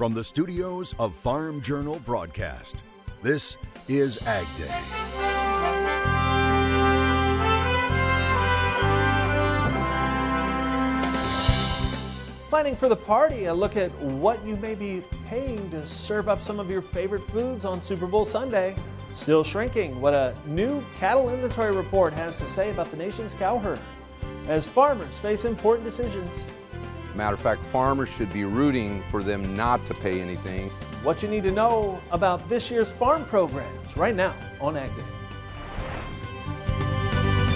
From the studios of Farm Journal Broadcast, this is Ag Day. Planning for the party, a look at what you may be paying to serve up some of your favorite foods on Super Bowl Sunday. Still shrinking, what a new cattle inventory report has to say about the nation's cow herd as farmers face important decisions. Matter of fact, farmers should be rooting for them not to pay anything. What you need to know about this year's farm programs right now on Ag Day.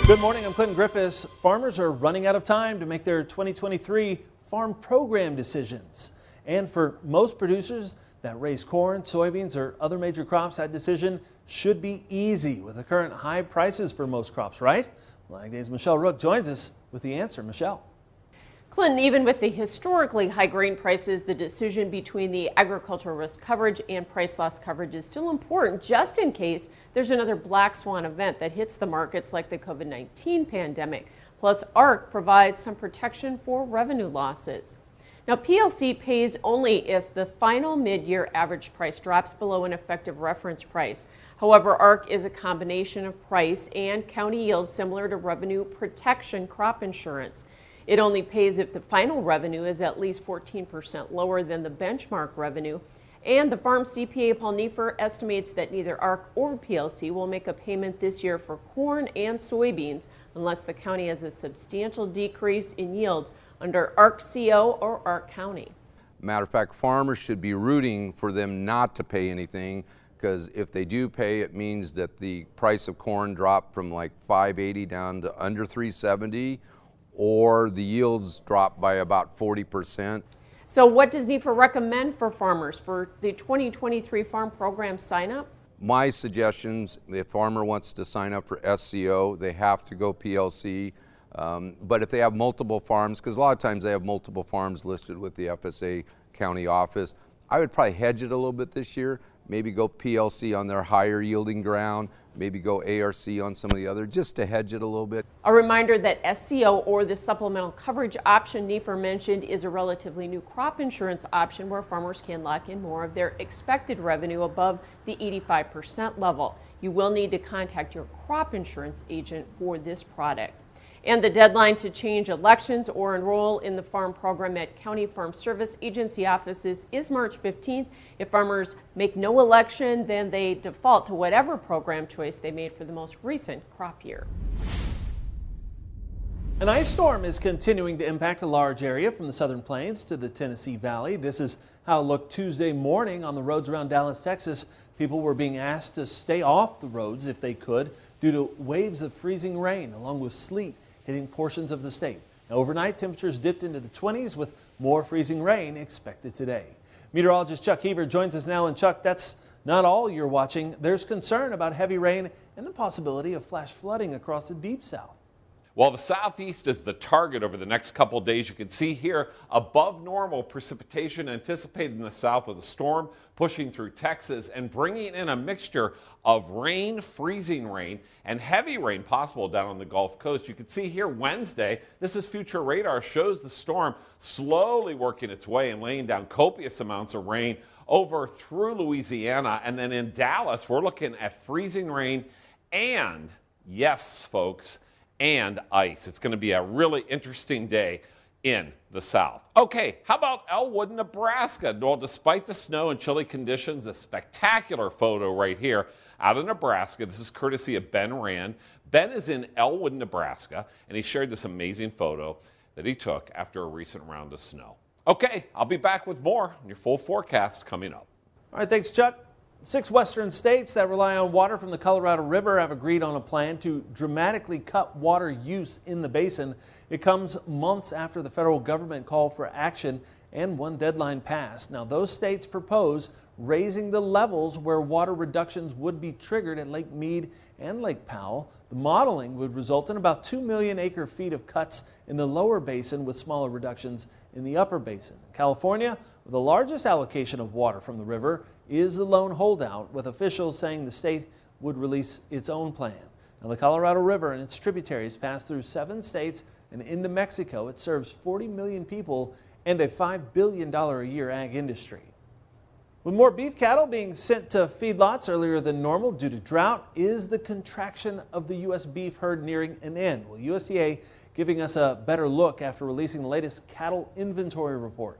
Good morning, I'm Clinton Griffiths. Farmers are running out of time to make their 2023 farm program decisions. And for most producers that raise corn, soybeans, or other major crops, that decision should be easy with the current high prices for most crops, right? Ag Day's Michelle Rook joins us with the answer. Michelle. Clinton, even with the historically high grain prices, the decision between the agricultural risk coverage and price loss coverage is still important just in case there's another black swan event that hits the markets like the COVID 19 pandemic. Plus, ARC provides some protection for revenue losses. Now, PLC pays only if the final mid year average price drops below an effective reference price. However, ARC is a combination of price and county yield similar to revenue protection crop insurance. It only pays if the final revenue is at least 14% lower than the benchmark revenue. And the farm CPA Paul Neiffer estimates that neither ARC or PLC will make a payment this year for corn and soybeans unless the county has a substantial decrease in yields under ARC CO or ARC County. Matter of fact, farmers should be rooting for them not to pay anything because if they do pay, it means that the price of corn dropped from like 580 down to under 370 or the yields drop by about 40%. So, what does Neiffer recommend for farmers for the 2023 farm program sign up? My suggestions if a farmer wants to sign up for SCO, they have to go PLC. Um, but if they have multiple farms, because a lot of times they have multiple farms listed with the FSA county office, I would probably hedge it a little bit this year. Maybe go PLC on their higher yielding ground, maybe go ARC on some of the other, just to hedge it a little bit. A reminder that SCO or the supplemental coverage option Neiffer mentioned is a relatively new crop insurance option where farmers can lock in more of their expected revenue above the 85% level. You will need to contact your crop insurance agent for this product. And the deadline to change elections or enroll in the farm program at County Farm Service Agency offices is March 15th. If farmers make no election, then they default to whatever program choice they made for the most recent crop year. An ice storm is continuing to impact a large area from the southern plains to the Tennessee Valley. This is how it looked Tuesday morning on the roads around Dallas, Texas. People were being asked to stay off the roads if they could due to waves of freezing rain along with sleet hitting portions of the state. Now, overnight, temperatures dipped into the 20s with more freezing rain expected today. Meteorologist Chuck Heaver joins us now. And Chuck, that's not all you're watching. There's concern about heavy rain and the possibility of flash flooding across the deep south. While the southeast is the target over the next couple days, you can see here above normal precipitation anticipated in the south of the storm pushing through Texas and bringing in a mixture of rain, freezing rain, and heavy rain possible down on the Gulf Coast. You can see here Wednesday, this is future radar, shows the storm slowly working its way and laying down copious amounts of rain over through Louisiana. And then in Dallas, we're looking at freezing rain and, yes, folks, and ice. It's going to be a really interesting day in the south. Okay, how about Elwood, Nebraska? Well, despite the snow and chilly conditions, a spectacular photo right here out of Nebraska. This is courtesy of Ben Rand. Ben is in Elwood, Nebraska, and he shared this amazing photo that he took after a recent round of snow. Okay, I'll be back with more on your full forecast coming up. All right, thanks, Chuck. Six western states that rely on water from the Colorado River have agreed on a plan to dramatically cut water use in the basin. It comes months after the federal government called for action and one deadline passed. Now, those states propose raising the levels where water reductions would be triggered at Lake Mead and Lake Powell. The modeling would result in about 2 million acre feet of cuts in the lower basin with smaller reductions in the upper basin. California, with the largest allocation of water from the river, is the lone holdout, with officials saying the state would release its own plan. Now, the Colorado River and its tributaries pass through seven states and into Mexico. It serves 40 million people and a $5 billion a year ag industry. With more beef cattle being sent to feedlots earlier than normal due to drought, is the contraction of the U.S. beef herd nearing an end? Well, USDA giving us a better look after releasing the latest cattle inventory report.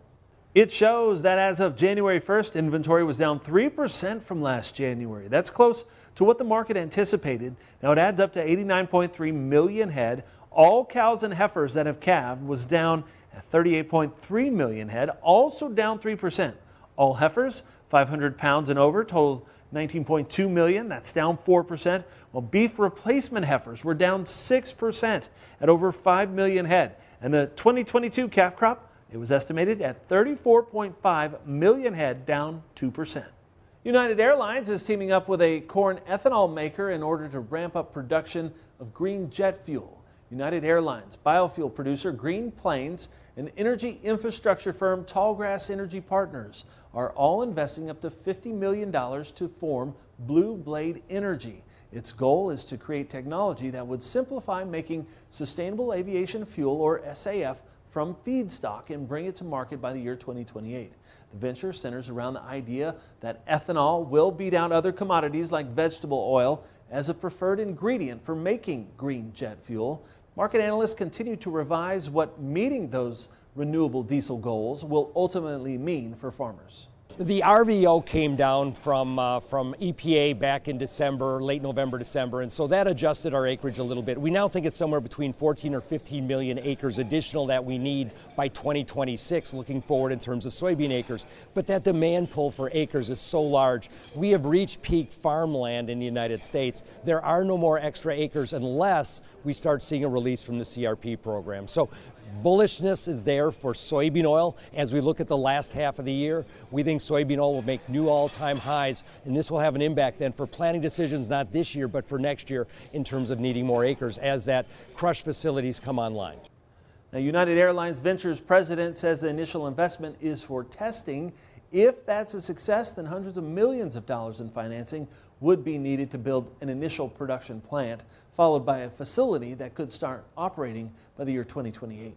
It shows that as of January 1st, inventory was down 3% from last January. That's close to what the market anticipated. Now it adds up to 89.3 million head. All cows and heifers that have calved was down at 38.3 million head, also down 3%. All heifers 500 pounds and over total 19.2 million. That's down 4%. While beef replacement heifers were down 6% at over 5 million head. And the 2022 calf crop, it was estimated at 34.5 million head, down 2%. United Airlines is teaming up with a corn ethanol maker in order to ramp up production of green jet fuel. United Airlines, biofuel producer Green Plains, and energy infrastructure firm Tallgrass Energy Partners are all investing up to $50 million to form Blue Blade Energy. Its goal is to create technology that would simplify making sustainable aviation fuel, or SAF, from feedstock and bring it to market by the year 2028. The venture centers around the idea that ethanol will beat out other commodities like vegetable oil as a preferred ingredient for making green jet fuel. Market analysts continue to revise what meeting those renewable diesel goals will ultimately mean for farmers. The RVO came down from uh, from EPA back in December, late November, December, and so that adjusted our acreage a little bit. We now think it's somewhere between 14 or 15 million acres additional that we need by 2026, looking forward in terms of soybean acres. But that demand pull for acres is so large. We have reached peak farmland in the United States. There are no more extra acres unless we start seeing a release from the CRP program. So bullishness is there for soybean oil. As we look at the last half of the year, we think soybean oil will make new all time highs, and this will have an impact then for planting decisions not this year, but for next year in terms of needing more acres as that crush facilities come online. Now, United Airlines Ventures president says the initial investment is for testing. If that's a success, then hundreds of millions of dollars in financing would be needed to build an initial production plant, followed by a facility that could start operating by the year 2028.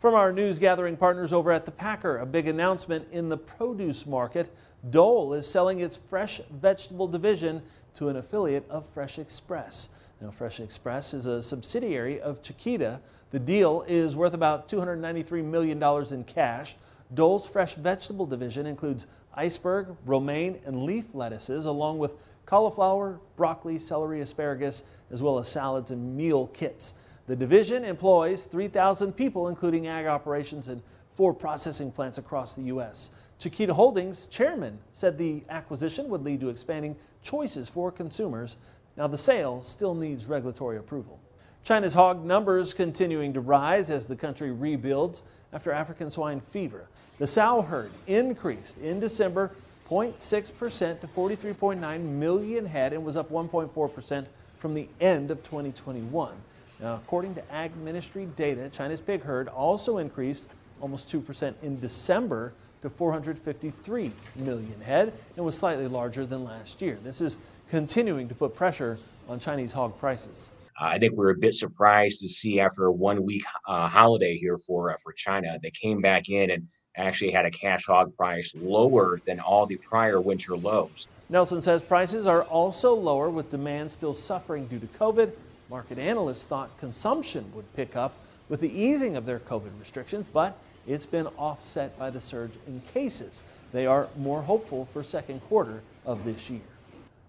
From our news gathering partners over at the Packer, a big announcement in the produce market. Dole is selling its fresh vegetable division to an affiliate of Fresh Express. Now, Fresh Express is a subsidiary of Chiquita. The deal is worth about $293 million in cash. Dole's fresh vegetable division includes iceberg, romaine, and leaf lettuces, along with cauliflower, broccoli, celery, asparagus, as well as salads and meal kits. The division employs 3,000 people, including ag operations and four processing plants across the U.S. Chiquita Holdings chairman said the acquisition would lead to expanding choices for consumers. Now, the sale still needs regulatory approval. China's hog numbers continuing to rise as the country rebuilds after African swine fever. The sow herd increased in December 0.6% to 43.9 million head and was up 1.4% from the end of 2021. Now, according to Ag Ministry data, China's pig herd also increased almost 2% in December to 453 million head and was slightly larger than last year. This is continuing to put pressure on Chinese hog prices. I think we are a bit surprised to see after a one week uh, holiday here for uh, for China, they came back in and actually had a cash hog price lower than all the prior winter lows. Nelson says prices are also lower with demand still suffering due to COVID Market analysts thought consumption would pick up with the easing of their COVID restrictions, but it's been offset by the surge in cases. They are more hopeful for second quarter of this year.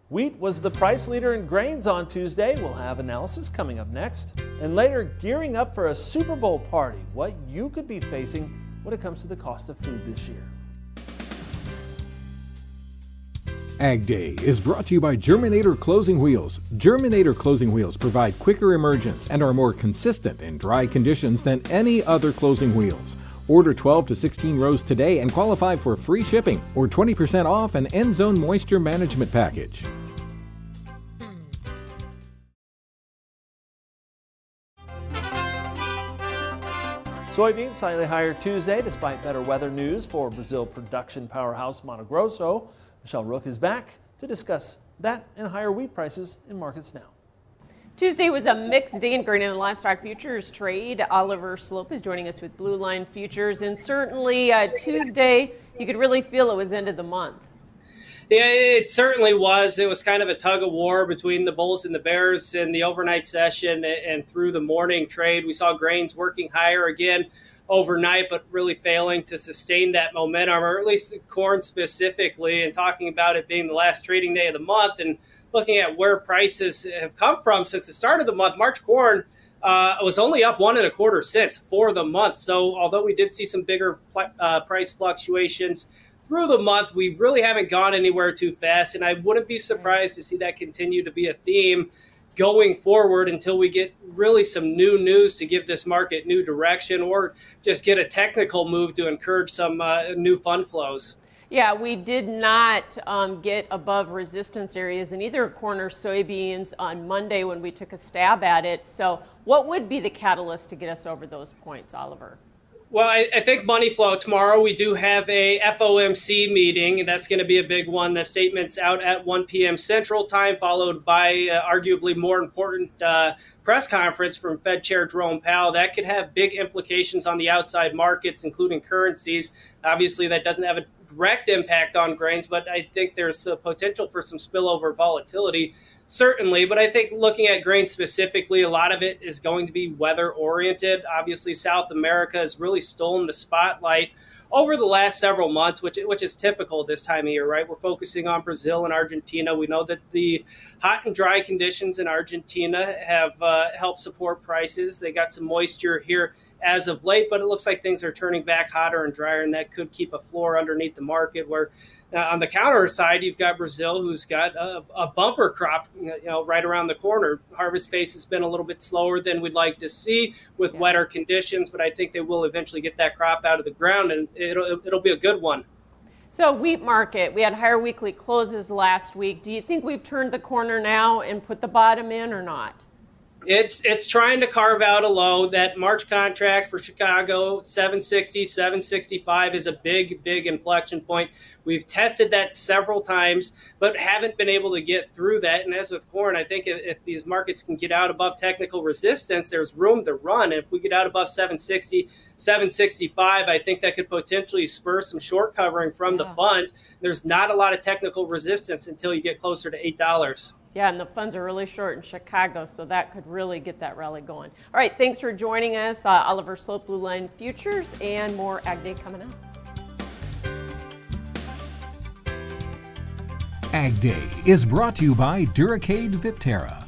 Wheat was the price leader in grains on Tuesday. We'll have analysis coming up next. And later, gearing up for a Super Bowl party, what you could be facing when it comes to the cost of food this year. Ag Day is brought to you by Germinator Closing Wheels. Germinator Closing Wheels provide quicker emergence and are more consistent in dry conditions than any other closing wheels. Order 12 to 16 rows today and qualify for free shipping or 20% off an end zone moisture management package. Soybeans slightly higher Tuesday despite better weather news for Brazil production powerhouse Mato Grosso. Michelle Rook is back to discuss that and higher wheat prices in markets now. Tuesday was a mixed day in grain and livestock futures trade. Oliver Sloup is joining us with Blue Line Futures, and certainly uh, Tuesday you could really feel it was end of the month. Yeah, it certainly was. It was kind of a tug of war between the Bulls and the Bears in the overnight session and through the morning trade. We saw grains working higher again overnight, but really failing to sustain that momentum, or at least corn specifically, and talking about it being the last trading day of the month and looking at where prices have come from since the start of the month. March corn uh, was only up one and a quarter cents for the month. So, although we did see some bigger uh, price fluctuations through the month, we really haven't gone anywhere too fast. And I wouldn't be surprised to see that continue to be a theme going forward until we get really some new news to give this market new direction or just get a technical move to encourage some uh, new fund flows. Yeah, we did not um, get above resistance areas in either corn or soybeans on Monday when we took a stab at it. So, what would be the catalyst to get us over those points, Oliver? Well, I, I, think money flow tomorrow. We do have a FOMC meeting, and that's going to be a big one. The statement's out at 1 p.m. Central Time, followed by uh, arguably more important uh, press conference from Fed Chair Jerome Powell. That could have big implications on the outside markets, including currencies. Obviously, that doesn't have a direct impact on grains, but I think there's a potential for some spillover volatility certainly. But I think looking at grain specifically, a lot of it is going to be weather oriented. Obviously, South America has really stolen the spotlight over the last several months, which which is typical this time of year, right? We're focusing on Brazil and Argentina. We know that the hot and dry conditions in Argentina have uh, helped support prices. They got some moisture here as of late, but it looks like things are turning back hotter and drier, and that could keep a floor underneath the market where uh, on the counter side, you've got Brazil, who's got a, a, bumper crop, you know, right around the corner. Harvest pace has been a little bit slower than we'd like to see with yeah. wetter conditions, but I think they will eventually get that crop out of the ground, and it'll it'll be a good one. So, wheat market, we had higher weekly closes last week. Do you think we've turned the corner now and put the bottom in, or not? It's it's trying to carve out a low. That March contract for Chicago, 760, 765 is a big, big inflection point. We've tested that several times, but haven't been able to get through that. And as with corn, I think if, if these markets can get out above technical resistance, there's room to run. If we get out above 760, 765, I think that could potentially spur some short covering from yeah. the funds. There's not a lot of technical resistance until you get closer to $8. Yeah, and the funds are really short in Chicago, so that could really get that rally going. All right, thanks for joining us. Uh, Oliver Sloup, Blue Line Futures, and more Ag Day coming up. Ag Day is brought to you by Duracade Viptera.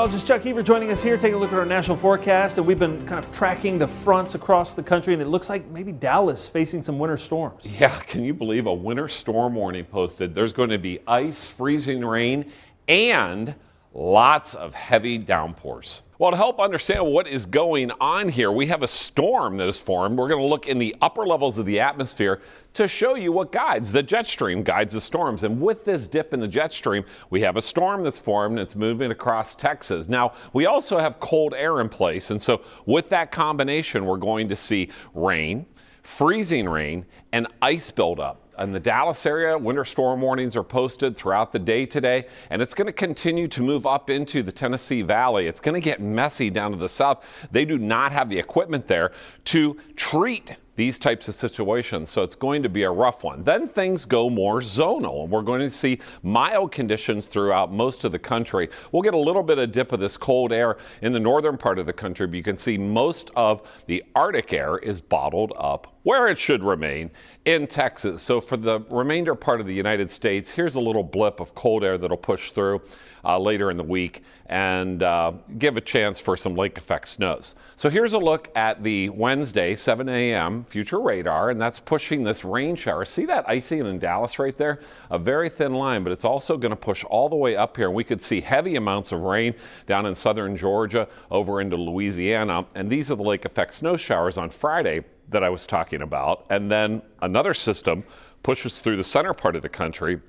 Meteorologist Chuck Heaver joining us here, taking a look at our national forecast. And we've been kind of tracking the fronts across the country, and it looks like maybe Dallas facing some winter storms. Yeah, can you believe a winter storm warning posted? There's going to be ice, freezing rain, and lots of heavy downpours. Well, to help understand what is going on here, we have a storm that has formed. We're going to look in the upper levels of the atmosphere to show you what guides the jet stream, guides the storms. And with this dip in the jet stream, we have a storm that's formed and it's moving across Texas. Now, we also have cold air in place. And so, with that combination, we're going to see rain, freezing rain, and ice buildup in the Dallas area, winter storm warnings are posted throughout the day today, and it's going to continue to move up into the Tennessee Valley. It's going to get messy down to the south. They do not have the equipment there to treat these types of situations. So it's going to be a rough one. Then things go more zonal, and we're going to see mild conditions throughout most of the country. We'll get a little bit of dip of this cold air in the northern part of the country, but you can see most of the Arctic air is bottled up where it should remain in Texas. So for the remainder part of the United States, here's a little blip of cold air that'll push through uh, later in the week and uh, give a chance for some lake effect snows. So here's a look at the Wednesday 7 a.m. future radar, and that's pushing this rain shower. See that icy in Dallas right there? A very thin line, but it's also going to push all the way up here. And we could see heavy amounts of rain down in southern Georgia over into Louisiana. And these are the lake effect snow showers on Friday that I was talking about. And then another system pushes through the center part of the country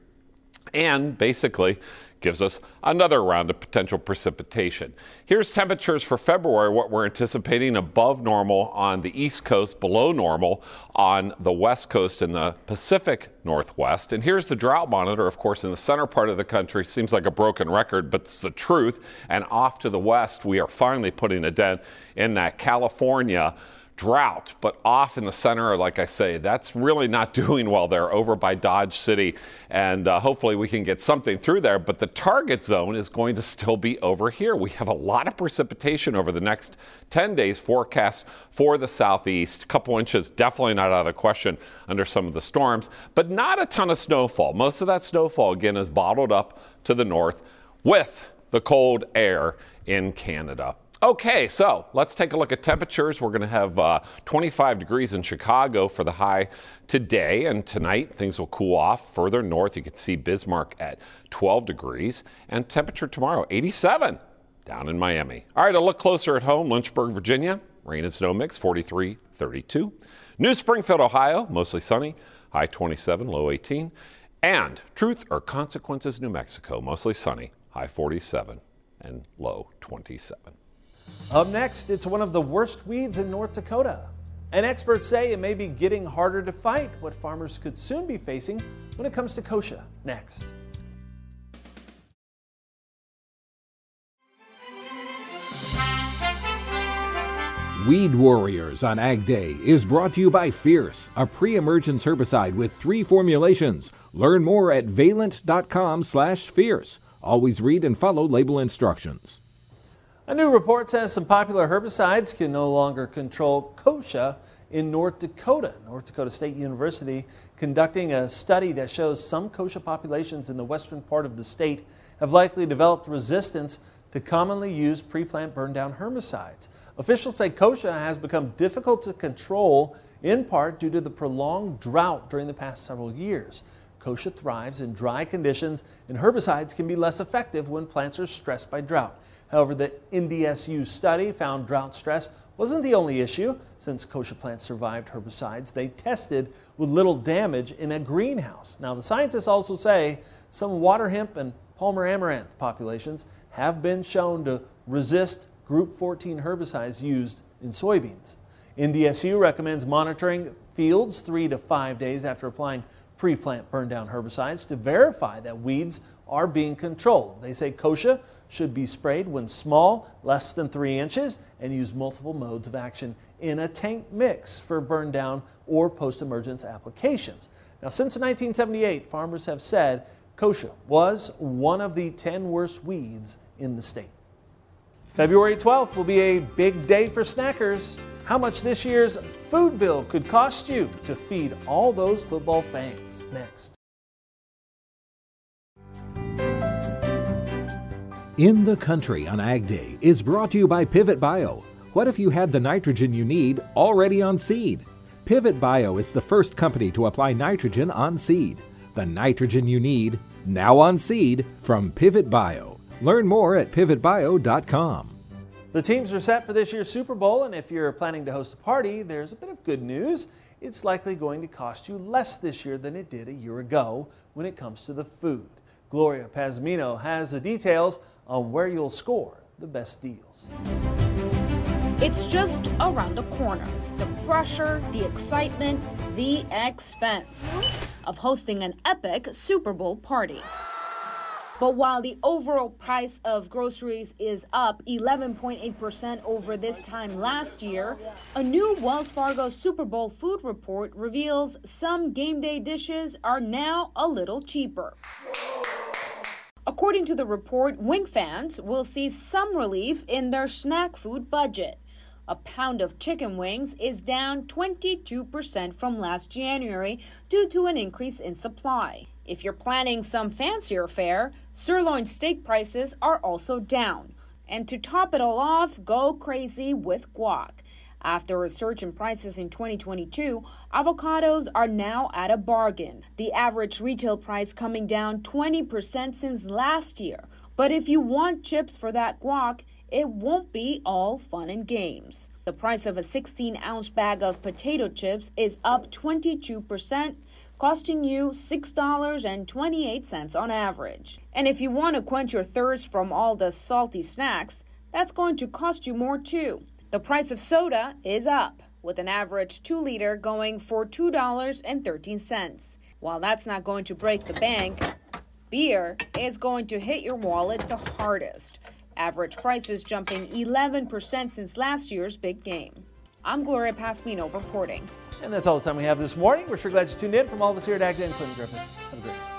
and basically gives us another round of potential precipitation. Here's temperatures for February, what we're anticipating above normal on the east coast, below normal on the west coast and the Pacific Northwest. And here's the drought monitor, of course, in the center part of the country. Seems like a broken record, but it's the truth. And off to the west, we are finally putting a dent in that California drought, but off in the center, like I say, that's really not doing well there over by Dodge City. And uh, hopefully we can get something through there. But the target zone is going to still be over here. We have a lot of precipitation over the next 10 days forecast for the southeast. A couple inches, definitely not out of the question under some of the storms, but not a ton of snowfall. Most of that snowfall, again, is bottled up to the north with the cold air in Canada. Okay, so let's take a look at temperatures. We're going to have uh, 25 degrees in Chicago for the high today, and tonight things will cool off further north. You can see Bismarck at 12 degrees, and temperature tomorrow 87 down in Miami. All right, a look closer at home. Lynchburg, Virginia, rain and snow mix 43 32. New Springfield, Ohio, mostly sunny, high 27, low 18. And Truth or Consequences, New Mexico, mostly sunny, high 47 and low 27. Up next, it's one of the worst weeds in North Dakota. And experts say it may be getting harder to fight what farmers could soon be facing when it comes to kochia. Next. Weed Warriors on Ag Day is brought to you by Fierce, a pre-emergence herbicide with three formulations. Learn more at valent.com slash fierce. Always read and follow label instructions. A new report says some popular herbicides can no longer control kochia in North Dakota. North Dakota State University conducting a study that shows some kochia populations in the western part of the state have likely developed resistance to commonly used pre-plant burn down herbicides. Officials say kochia has become difficult to control in part due to the prolonged drought during the past several years. Kochia thrives in dry conditions and herbicides can be less effective when plants are stressed by drought. However, the NDSU study found drought stress wasn't the only issue. Since kochia plants survived herbicides, they tested with little damage in a greenhouse. Now, the scientists also say some water hemp and Palmer amaranth populations have been shown to resist Group 14 herbicides used in soybeans. NDSU recommends monitoring fields three to five days after applying pre-plant burn down herbicides to verify that weeds are being controlled. They say kochia should be sprayed when small, less than three inches, and use multiple modes of action in a tank mix for burn down or post emergence applications. Now, since 1978, farmers have said kochia was one of the 10 worst weeds in the state. February 12th will be a big day for snackers. How much this year's food bill could cost you to feed all those football fans? Next. In the Country on Ag Day is brought to you by Pivot Bio. What if you had the nitrogen you need already on seed? Pivot Bio is the first company to apply nitrogen on seed. The nitrogen you need now on seed from Pivot Bio. Learn more at pivotbio.com. The teams are set for this year's Super Bowl, and if you're planning to host a party, there's a bit of good news. It's likely going to cost you less this year than it did a year ago when it comes to the food. Gloria Pazmino has the details on where you'll score the best deals. It's just around the corner. The pressure, the excitement, the expense of hosting an epic Super Bowl party. But while the overall price of groceries is up 11.8% over this time last year, a new Wells Fargo Super Bowl food report reveals some game day dishes are now a little cheaper. According to the report, wing fans will see some relief in their snack food budget. A pound of chicken wings is down 22% from last January due to an increase in supply. If you're planning some fancier fare, sirloin steak prices are also down. And to top it all off, go crazy with guac. After a surge in prices in 2022, avocados are now at a bargain. The average retail price coming down 20% since last year. But if you want chips for that guac, it won't be all fun and games. The price of a 16 ounce bag of potato chips is up 22%. costing you $6.28 on average. And if you want to quench your thirst from all the salty snacks, that's going to cost you more too. The price of soda is up, with an average 2 liter going for $2.13. While that's not going to break the bank, beer is going to hit your wallet the hardest. Average prices jumping 11% since last year's big game. I'm Gloria Pazmino reporting. And that's all the time we have this morning. We're sure glad you tuned in. From all of us here at Ag Day and Clinton Griffiths. Have a great day.